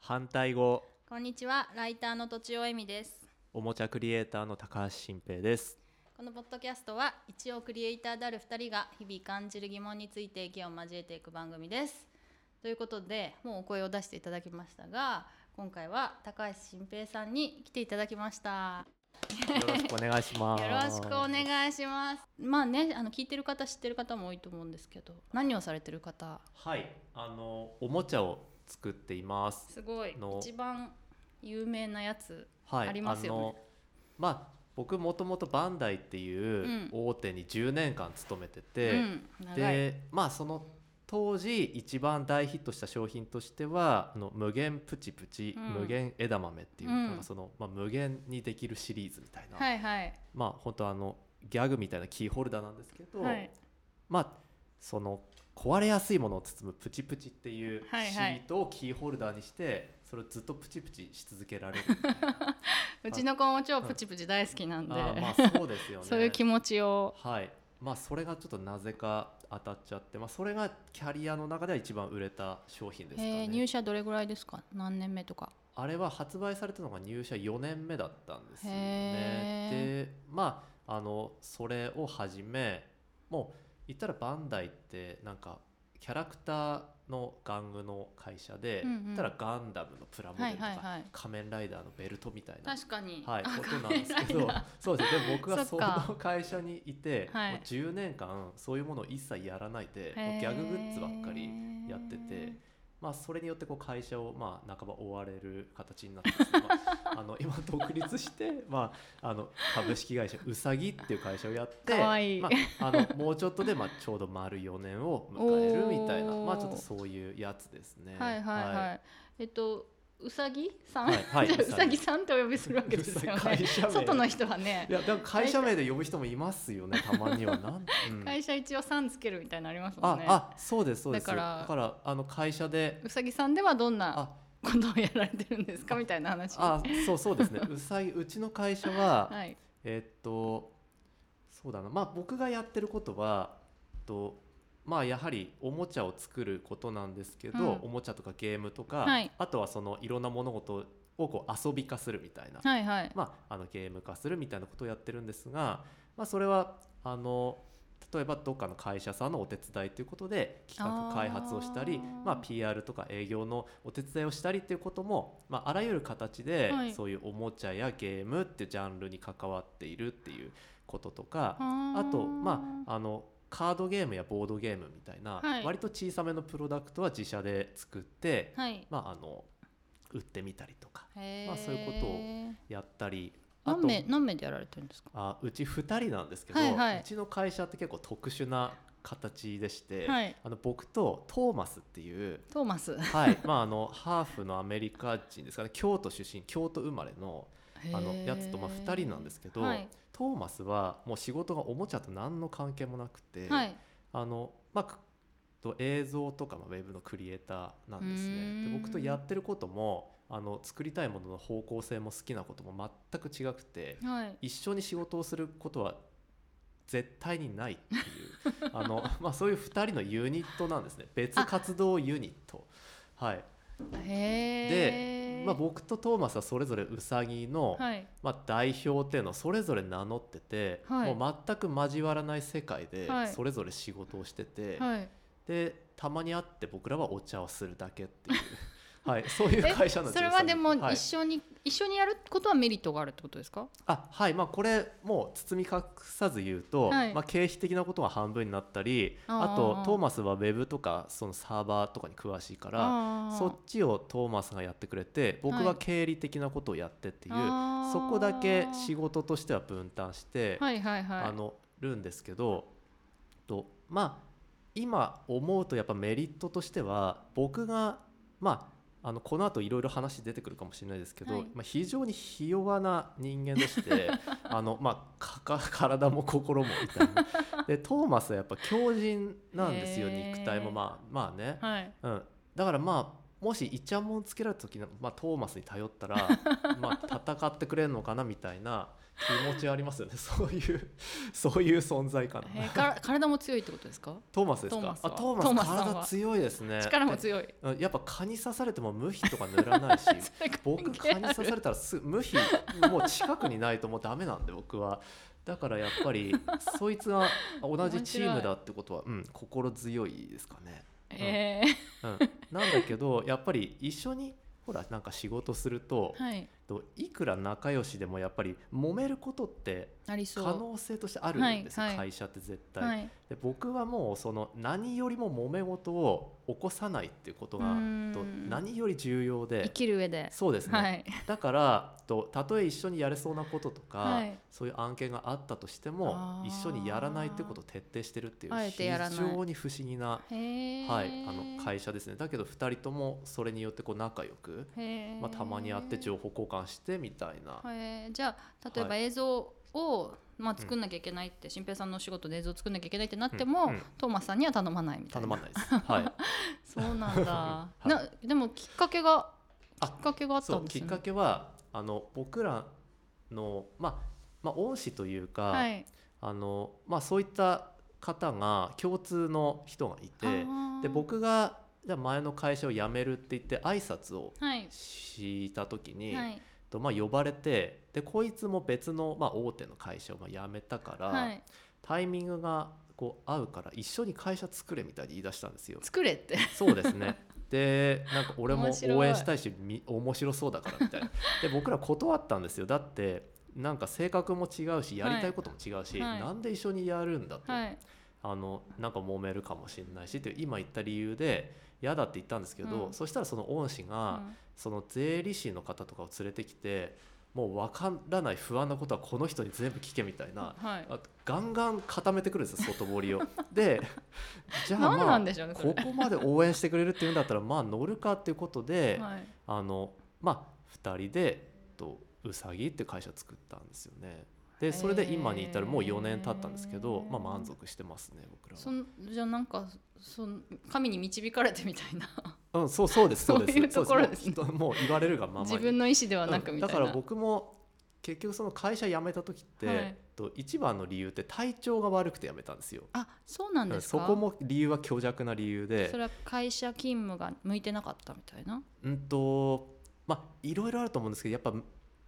反対語こんにちは、ライターのとちおえみです。おもちゃクリエイターの高橋新平ですこのポッドキャストは一応クリエイターである2人が日々感じる疑問について意見を交えていく番組です。ということでもうお声を出していただきましたが今回は高橋新平さんに来ていただきました。よろしくお願いしますよろしくお願いします。まあねあの聞いてる方知ってる方も多いと思うんですけど何をされてる方？はいあのおもちゃを作っています。すごい。の一番有名なやつはいありますよね。のまあ僕もともとバンダイっていううん。大手に10年間勤めてて、うん、長い。でまあその当時一番大ヒットした商品としてはあの無限プチプチ、うん。無限枝豆っていう、うん。なんかその、まあ、無限にできるシリーズみたいな、はいはい。まあ本当あのギャグみたいなキーホルダーなんですけど、はい。まあその壊れやすいものを包むプチプチっていうはいはい。シートをキーホルダーにしてそれをずっとプチプチし続けられる。うちの子も超プチプチ大好きなんで、あーまあそうですよね。そういう気持ちを。はい。まあそれがちょっとなぜか当たっちゃって、まあ、それがキャリアの中では一番売れた商品ですかね。えー入社どれぐらいですか？何年目とか。あれは発売されたのが入社4年目だったんですよへねでまああのそれをはじめもう言ったらバンダイってなんかキャラクターの玩具の会社で、うんうん。言ったらガンダムのプラモデルとか、はいはいはい。仮面ライダーのベルトみたいな確かに、はい、あことなんですけどそうですね。で僕はその会社にいて、はい。もう10年間そういうものを一切やらないでもうギャググッズばっかりやってて、まあ、それによってこう会社をまあ半ば追われる形になってですね、まあ、あの今独立して、まあ、あの株式会社うさぎっていう会社をやってまあ、あのもうちょっとで、まあ、ちょうど丸4年を迎えるみたいな、まあ、ちょっとそういうやつですね。はいはい。はい、えっとうさぎさん、はい。はい。じゃあううさぎさんってお呼びするわけですよね。外の人はね。いやでも会社。名で呼ぶ人もいますよねたまには。うん。会社一応さんつけるみたいなのありますもんね。ああそうですそうです。だからあの会社で。うさぎさんではどんなあ。ことをやられてるんですか？みたいな話。あそうそうですね。うさぎうちの会社は、はい。えっとそうだな。まあ僕がやってることはえっとまあやはりおもちゃを作ることなんですけど、うん。おもちゃとかゲームとか、はい。あとはそのいろんな物事をこう遊び化するみたいな、はいはい。まあ、あのゲーム化するみたいなことをやってるんですが、まあ、それはあの例えばどっかの会社さんのお手伝いということで企画開発をしたりあー。まあ、PR とか営業のお手伝いをしたりっていうことも、まあ、あらゆる形で、はい。そういうおもちゃやゲームっていうジャンルに関わっているっていうこととかああとまああのカードゲームやボードゲームみたいな、はい。割と小さめのプロダクトは自社で作って、はい。まあ、あの売ってみたりとかまあそういうことをやったりあ何と名何名でやられてるんですか？あうち2人なんですけど、はいはい。うちの会社って結構特殊な形でして、はい。あの僕とトーマスっていう、トーマス。はい。まあ、あのハーフのアメリカ人ですかね。京都出身京都生まれのあのやつとまあ2人なんですけど、はいトーマスはもう仕事がおもちゃと何の関係もなくて、はい。あのまあくと映像とか、まあ、ウェブのクリエイターなんですね。ん。で僕とやってることもあの作りたいものの方向性も好きなことも全く違くてはい。一緒に仕事をすることは絶対にないっていう あの、まあ、そういう2人のユニットなんですね。別活動ユニット。はいへえまあ、僕とトーマスはそれぞれウサギの、はい。まあ、代表っていうのをそれぞれ名乗ってて、はい。もう全く交わらない世界ではい。それぞれ仕事をしてて、はい。でたまに会って僕らはお茶をするだけっていう、はい、そういう会社なんですよそれはでもはい。一緒に、一緒にやることはメリットがあるってことですか？あはいまあこれもう包み隠さず言うと、はい。まあ、経費的なことが半分になったりあとトーマスはウェブとかそのサーバーとかに詳しいからそっちをトーマスがやってくれて僕ははい。経理的なことをやってっていう、あー。そこだけ仕事としては分担して、はいはいはい。あのるんですけどとまあ今思うとやっぱメリットとしては僕がまああのこの後いろいろ話出てくるかもしれないですけど、はい。まあ、非常にひ弱な人間でして あの、まあ、かか 体も心もみたいな。でトーマスはやっぱ強靭なんですよ肉体も。まあまあね、はい。うん、だからまあもしイチャモンつけられた時の、まあ、トーマスに頼ったら まあ戦ってくれるのかなみたいな気持ちはありますよね。そういうそういう存在感。えーか体も強いってことですか？トーマスですか？あトーマス体強いですね。力も強い。うんやっぱ蚊に刺されても無比とか塗らないし 僕蚊に刺されたらすぐ無比もう近くにないともうダメなんで僕は。だからやっぱりそいつが同じチームだってことは、うん、心強いですかね、えうん、なんだけどやっぱり一緒にほらなんか仕事すると、はい。といくら仲良しでもやっぱり揉めることって可能性としてあるんですよ、はいはい。会社って絶対、はい。で僕はもうその何よりも揉め事を起こさないっていうことがと何より重要生できる上で。そうですね、はい。だからとたとえ一緒にやれそうなこととか、はい。そういう案件があったとしても一緒にやらないってことを徹底してるっていう非常に不思議な、はい、あの会社ですね。だけど2人ともそれによってこう仲良く、まあ、たまに会って情報交換してみたいな、へー。じゃあ例えばは映像を、まあ、作んなきゃいけないって新平さんのお仕事で映像を作んなきゃいけないってなっても、うんうん。トーマスさんには頼まないみたいな。頼まないです。はい、そうなんだ、はい。なでもきっかけがあきっかけがあったんきっですね。かけはあの僕らの、まあまあ、恩師というか、はい。あのまあ、そういった方が共通の人がいてで僕がじゃあ前の会社を辞めるって言って挨拶をはい。した時に、はい。とまあ、呼ばれてでこいつも別の、まあ、大手の会社をまあ辞めたから、はい。タイミングがこう合うから一緒に会社作れみたいに言い出したんですよ。作れって。そうですね。でなんか俺も応援したいしみ面白そうだからみたいな。で僕ら断ったんですよ。だってなんか性格も違うしやりたいことも違うし、はい。なんで一緒にやるんだと、はいあのなんか揉めるかもしれないしって今言った理由で嫌だって言ったんですけど、うん。そしたらその恩師が、うん。その税理士の方とかを連れてきてもう分からない不安なことはこの人に全部聞けみたいな はい。あガンガン固めてくるんですよ外堀を。でじゃあ何まあねここまで応援してくれるっていうんだったらまあ乗るかっていうことで、はい。あのまあ2人でとうさぎって会社作ったんですよね。でそれで今に至るもう4年経ったんですけど、まあ、満足してますね僕らは。そんじゃあなんかそん神に導かれてみたいな。うん、そうそうですそうです。そういうところですね。もう言われるがままに。自分の意思ではなくうんみたいな、だから僕も結局その会社辞めた時って、はい。と一番の理由って体調が悪くて辞めたんですよ。あそうなんですか？そこも理由は虚弱な理由で。それは会社勤務が向いてなかったみたいな？うんとまあいろいろあると思うんですけどやっぱ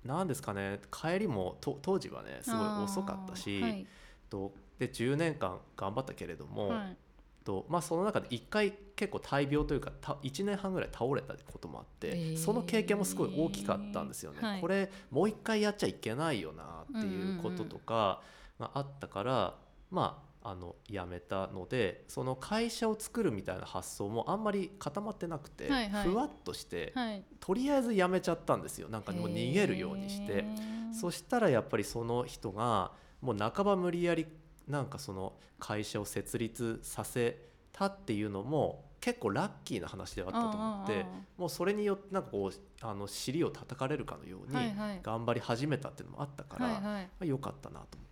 なんですかね帰りもと当時はねすごい遅かったし、はい。とで10年間頑張ったけれども、はい。とまあ、その中で1回結構大病というかた1年半ぐらい倒れたこともあって、えー。その経験もすごい大きかったんですよね。はい。これもう1回やっちゃいけないよなっていうこととかがあったから、まああの辞めたのでその会社を作るみたいな発想もあんまり固まってなくて、はいはい。ふわっとして、はい。とりあえず辞めちゃったんですよ。なんかもう逃げるようにして。そしたらやっぱりその人がもう半ば無理やりなんかその会社を設立させたっていうのも結構ラッキーな話ではあったと思ってもうそれによってなんかこうあの尻を叩かれるかのように頑張り始めたっていうのもあったから、はいはい。まあ、よかったなと思って。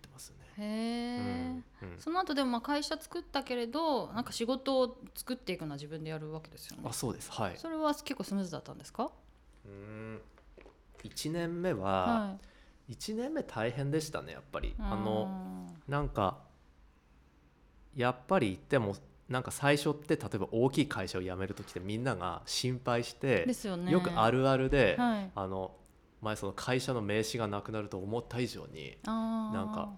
へえ、うんうん。その後でもまあ会社作ったけれどなんか仕事を作っていくのは自分でやるわけですよね。あそうです。はい。それは結構スムーズだったんですか？うん。1年目はは1年目大変でしたねやっぱり。いあのなんかやっぱり言ってもなんか最初って例えば大きい会社を辞める時ってみんなが心配してですよね。よくあるあるで、はい。あの前その会社の名刺がなくなると思った以上になんか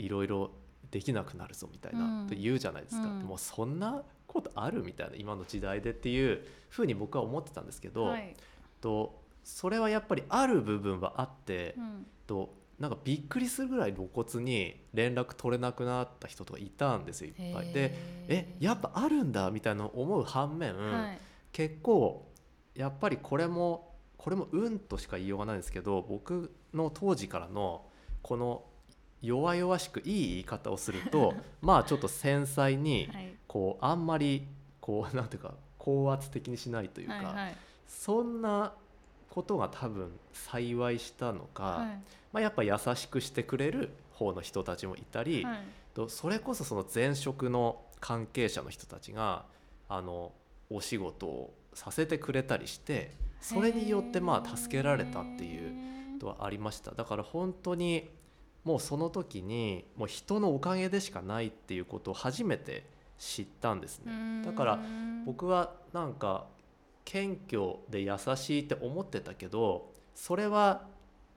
いろいろできなくなるぞみたいな、うん。と言うじゃないですか、うん。でもそんなことあるみたいな今の時代でっていうふうに僕は思ってたんですけど、はい。とそれはやっぱりある部分はあって、うん。となんかびっくりするぐらい露骨に連絡取れなくなった人とかいたんですよいっぱい。でえやっぱあるんだみたいなのを思う反面、はい。結構やっぱりこれもこれも運としか言いようがないんですけど僕の当時からのこの弱々しくいい言い方をすると まあちょっと繊細にはい。こうあんまりこうなんていうか高圧的にしないというか、はいはい。そんなことが多分幸いしたのか、はい。まあ、やっぱ優しくしてくれる方の人たちもいたり、はい。とそれこそその前職の関係者の人たちがあのお仕事をさせてくれたりしてそれによってまあ助けられたっていううことはありました。だから本当にもうその時にもう人のおかげでしかないっていうことを初めて知ったんですね。だから僕はなんか謙虚で優しいって思ってたけどそれは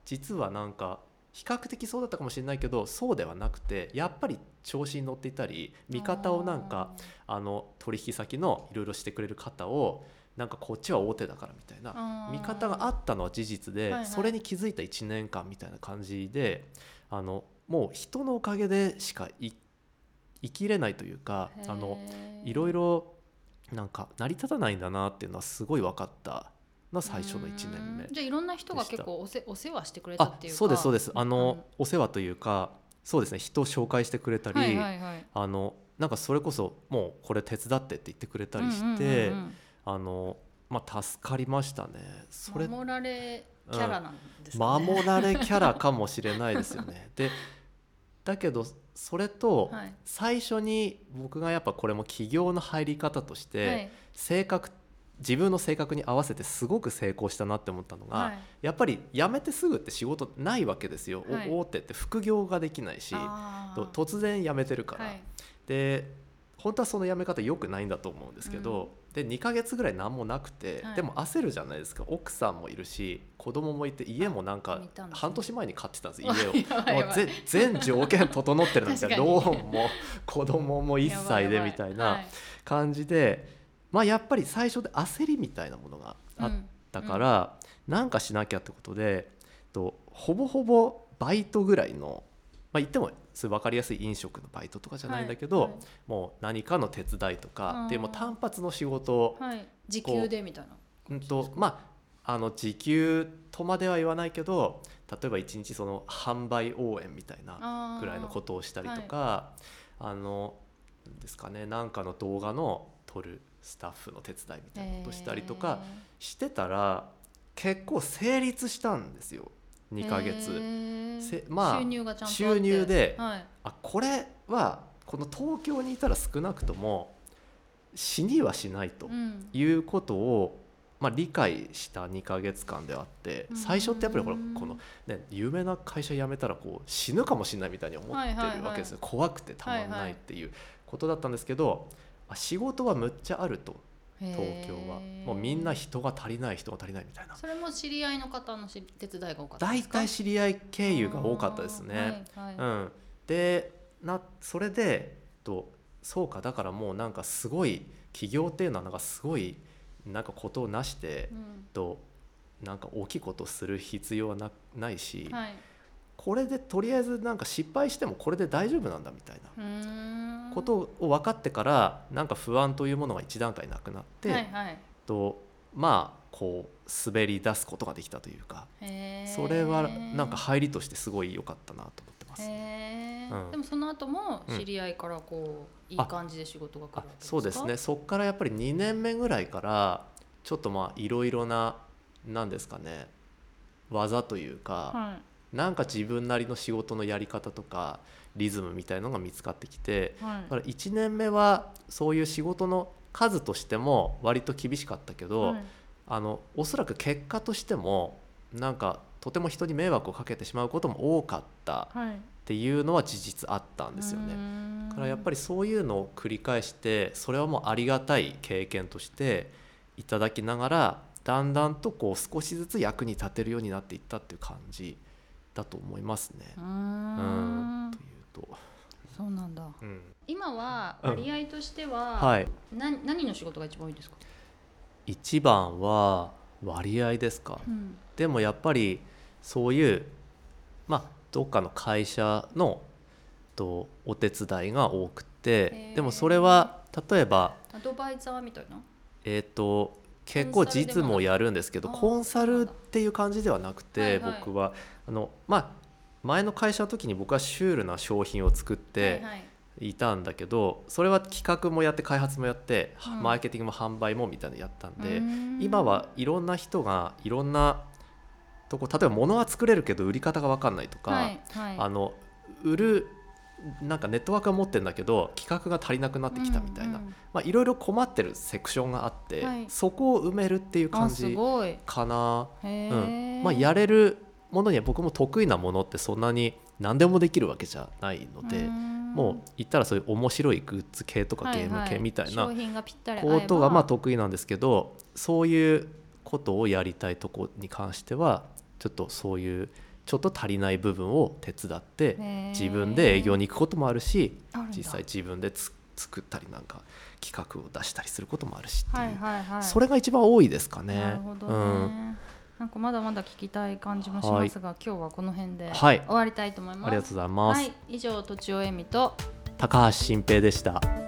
実はなんか比較的そうだったかもしれないけどそうではなくてやっぱり調子に乗っていたり味方をなんかあの取引先のいろいろしてくれる方をなんかこっちは大手だからみたいな見方があったのは事実で、それに気づいた1年間みたいな感じであのもう人のおかげでしかい生きれないというかあのいろいろなんか成り立たないんだなっていうのはすごい分かったの最初の1年目じゃあいろんな人が結構おせお世話してくれたあっていうか。そうですそうです。あの、うん。お世話というかそうですね人を紹介してくれたり、はいはいはい。あのなんかそれこそもうこれ手伝ってって言ってくれたりして、うんうんうんうん。あのまあ助かりましたね。それ守られキャラなんですね、守られキャラかもしれないですよね。でだけどそれとはい。最初に僕がやっぱこれも起業の入り方として、はい。性格自分の性格に合わせてすごく成功したなって思ったのが、はい。やっぱり辞めてすぐって仕事ないわけですよ、おはい。大手って副業ができないし突然辞めてるから、はい。で本当はその辞め方良くないんだと思うんですけど、で2ヶ月ぐらい何もなくて、はい。でも焦るじゃないですか。奥さんもいるし子供もいて家もなんか見たんですね半年前に買ってたんです家を やばいやばい。もうぜ全条件整ってるみたいな確かに。ローンも子供も1歳でみたいな感じで、まあやっぱり最初で焦りみたいなものがあったから、なんかしなきゃってことでとほぼほぼバイトぐらいの、まあ、言ってもそれ分かりやすい飲食のバイトとかじゃないんだけど、もう何かの手伝いとかっていうもう単発の仕事を、はい。はい、時給でみたいな。うんとまああの時給とまでは言わないけど例えば一日その販売応援みたいなぐらいのことをしたりとかあのなんですかねなんかの動画の撮るスタッフの手伝いみたいなことをしたりとかしてたら結構成立したんですよ。2ヶ月。せまあ収入がちゃんと収入ではい、あこれはこの東京にいたら少なくとも死にはしないとうん。いうことを、まあ、理解した2ヶ月間であってうん。最初ってやっぱりほらこの、ね、有名な会社辞めたらこう死ぬかもしれないみたいに思ってるわけですよ、怖くてたまんないいっていうことだったんですけど、あ仕事はむっちゃあると東京は。もうみんな人が足りない人が足りないみたいな。それも知り合いの方のし手伝いが多かったんで大すか？体知り合い経由が多かったですね。はいはい。うん、でなそれでとそうかだからもうなんかすごい起業っていうのはなんかすごいなんかことをなして、うん。となんか大きいことをする必要はなないし、はいこれでとりあえずなんか失敗してもこれで大丈夫なんだみたいなことを分かってからなんか不安というものが一段階なくなって、はいはい。とまあこう滑り出すことができたというかそれはなんか入りとしてすごい良かったなと思ってます。へー。うん。でもその後もうん。知り合いからこういいあ感じで仕事が来るそうですね。そっからやっぱり2年目ぐらいからちょっとまあいろいろな何ですかね技というか、はなんか自分なりの仕事のやり方とかリズムみたいのが見つかってきていはい。だから1年目はそういう仕事の数としても割と厳しかったけど、はい。あのおそらく結果としてもなんかとても人に迷惑をかけてしまうことも多かったはい。っていうのは事実あったんですよね。だからやっぱりそういうのを繰り返してそれはもうありがたい経験としていただきながらだんだんとこう少しずつ役に立てるようになっていったっていう感じだと思いますね。うん。ん。というと、そうなんだ。うん。今はうん。割合としては、はい、な何の仕事が一番多いですか、一番は割合ですか？うん。でもやっぱりそういうまあどっかの会社のとお手伝いが多くてでもそれは例えばアドバイザーみたいな？えー、と結構実務をやるんですけどココンサルっていう感じではなくて、はいはい。僕はあのまあ前の会社の時に僕はシュールな商品を作ってはいはい。いたんだけどそれは企画もやって開発もやって、うん。マーケティングも販売もみたいなのやったんで、今はいろんな人がいろんなとこ例えば物は作れるけど売り方が分かんないとか、はいはい。あの売るなんかネットワークは持ってるんだけど企画が足りなくなってきたみたいな、まあ、いろいろ困ってるセクションがあって、はい。そこを埋めるっていう感じかな。へうえ、ん。まあ、やれるものには僕も得意なものってそんなに何でもできるわけじゃないので、もう言ったらそういう面白いグッズ系とかゲーム系みたいなことがまあ得意なんですけどそういうことをやりたいとこに関してはちょっとそういうちょっと足りない部分を手伝って自分で営業に行くこともあるし実際自分でつ作ったりなんか企画を出したりすることもあるしっていう、それが一番多いですかね。なるほどね、うんなんかまだまだ聞きたい感じもしますが、今日はこの辺ではい終わりたいと思います。ありがとうございます。はい、以上とちおえみと高橋新平でした。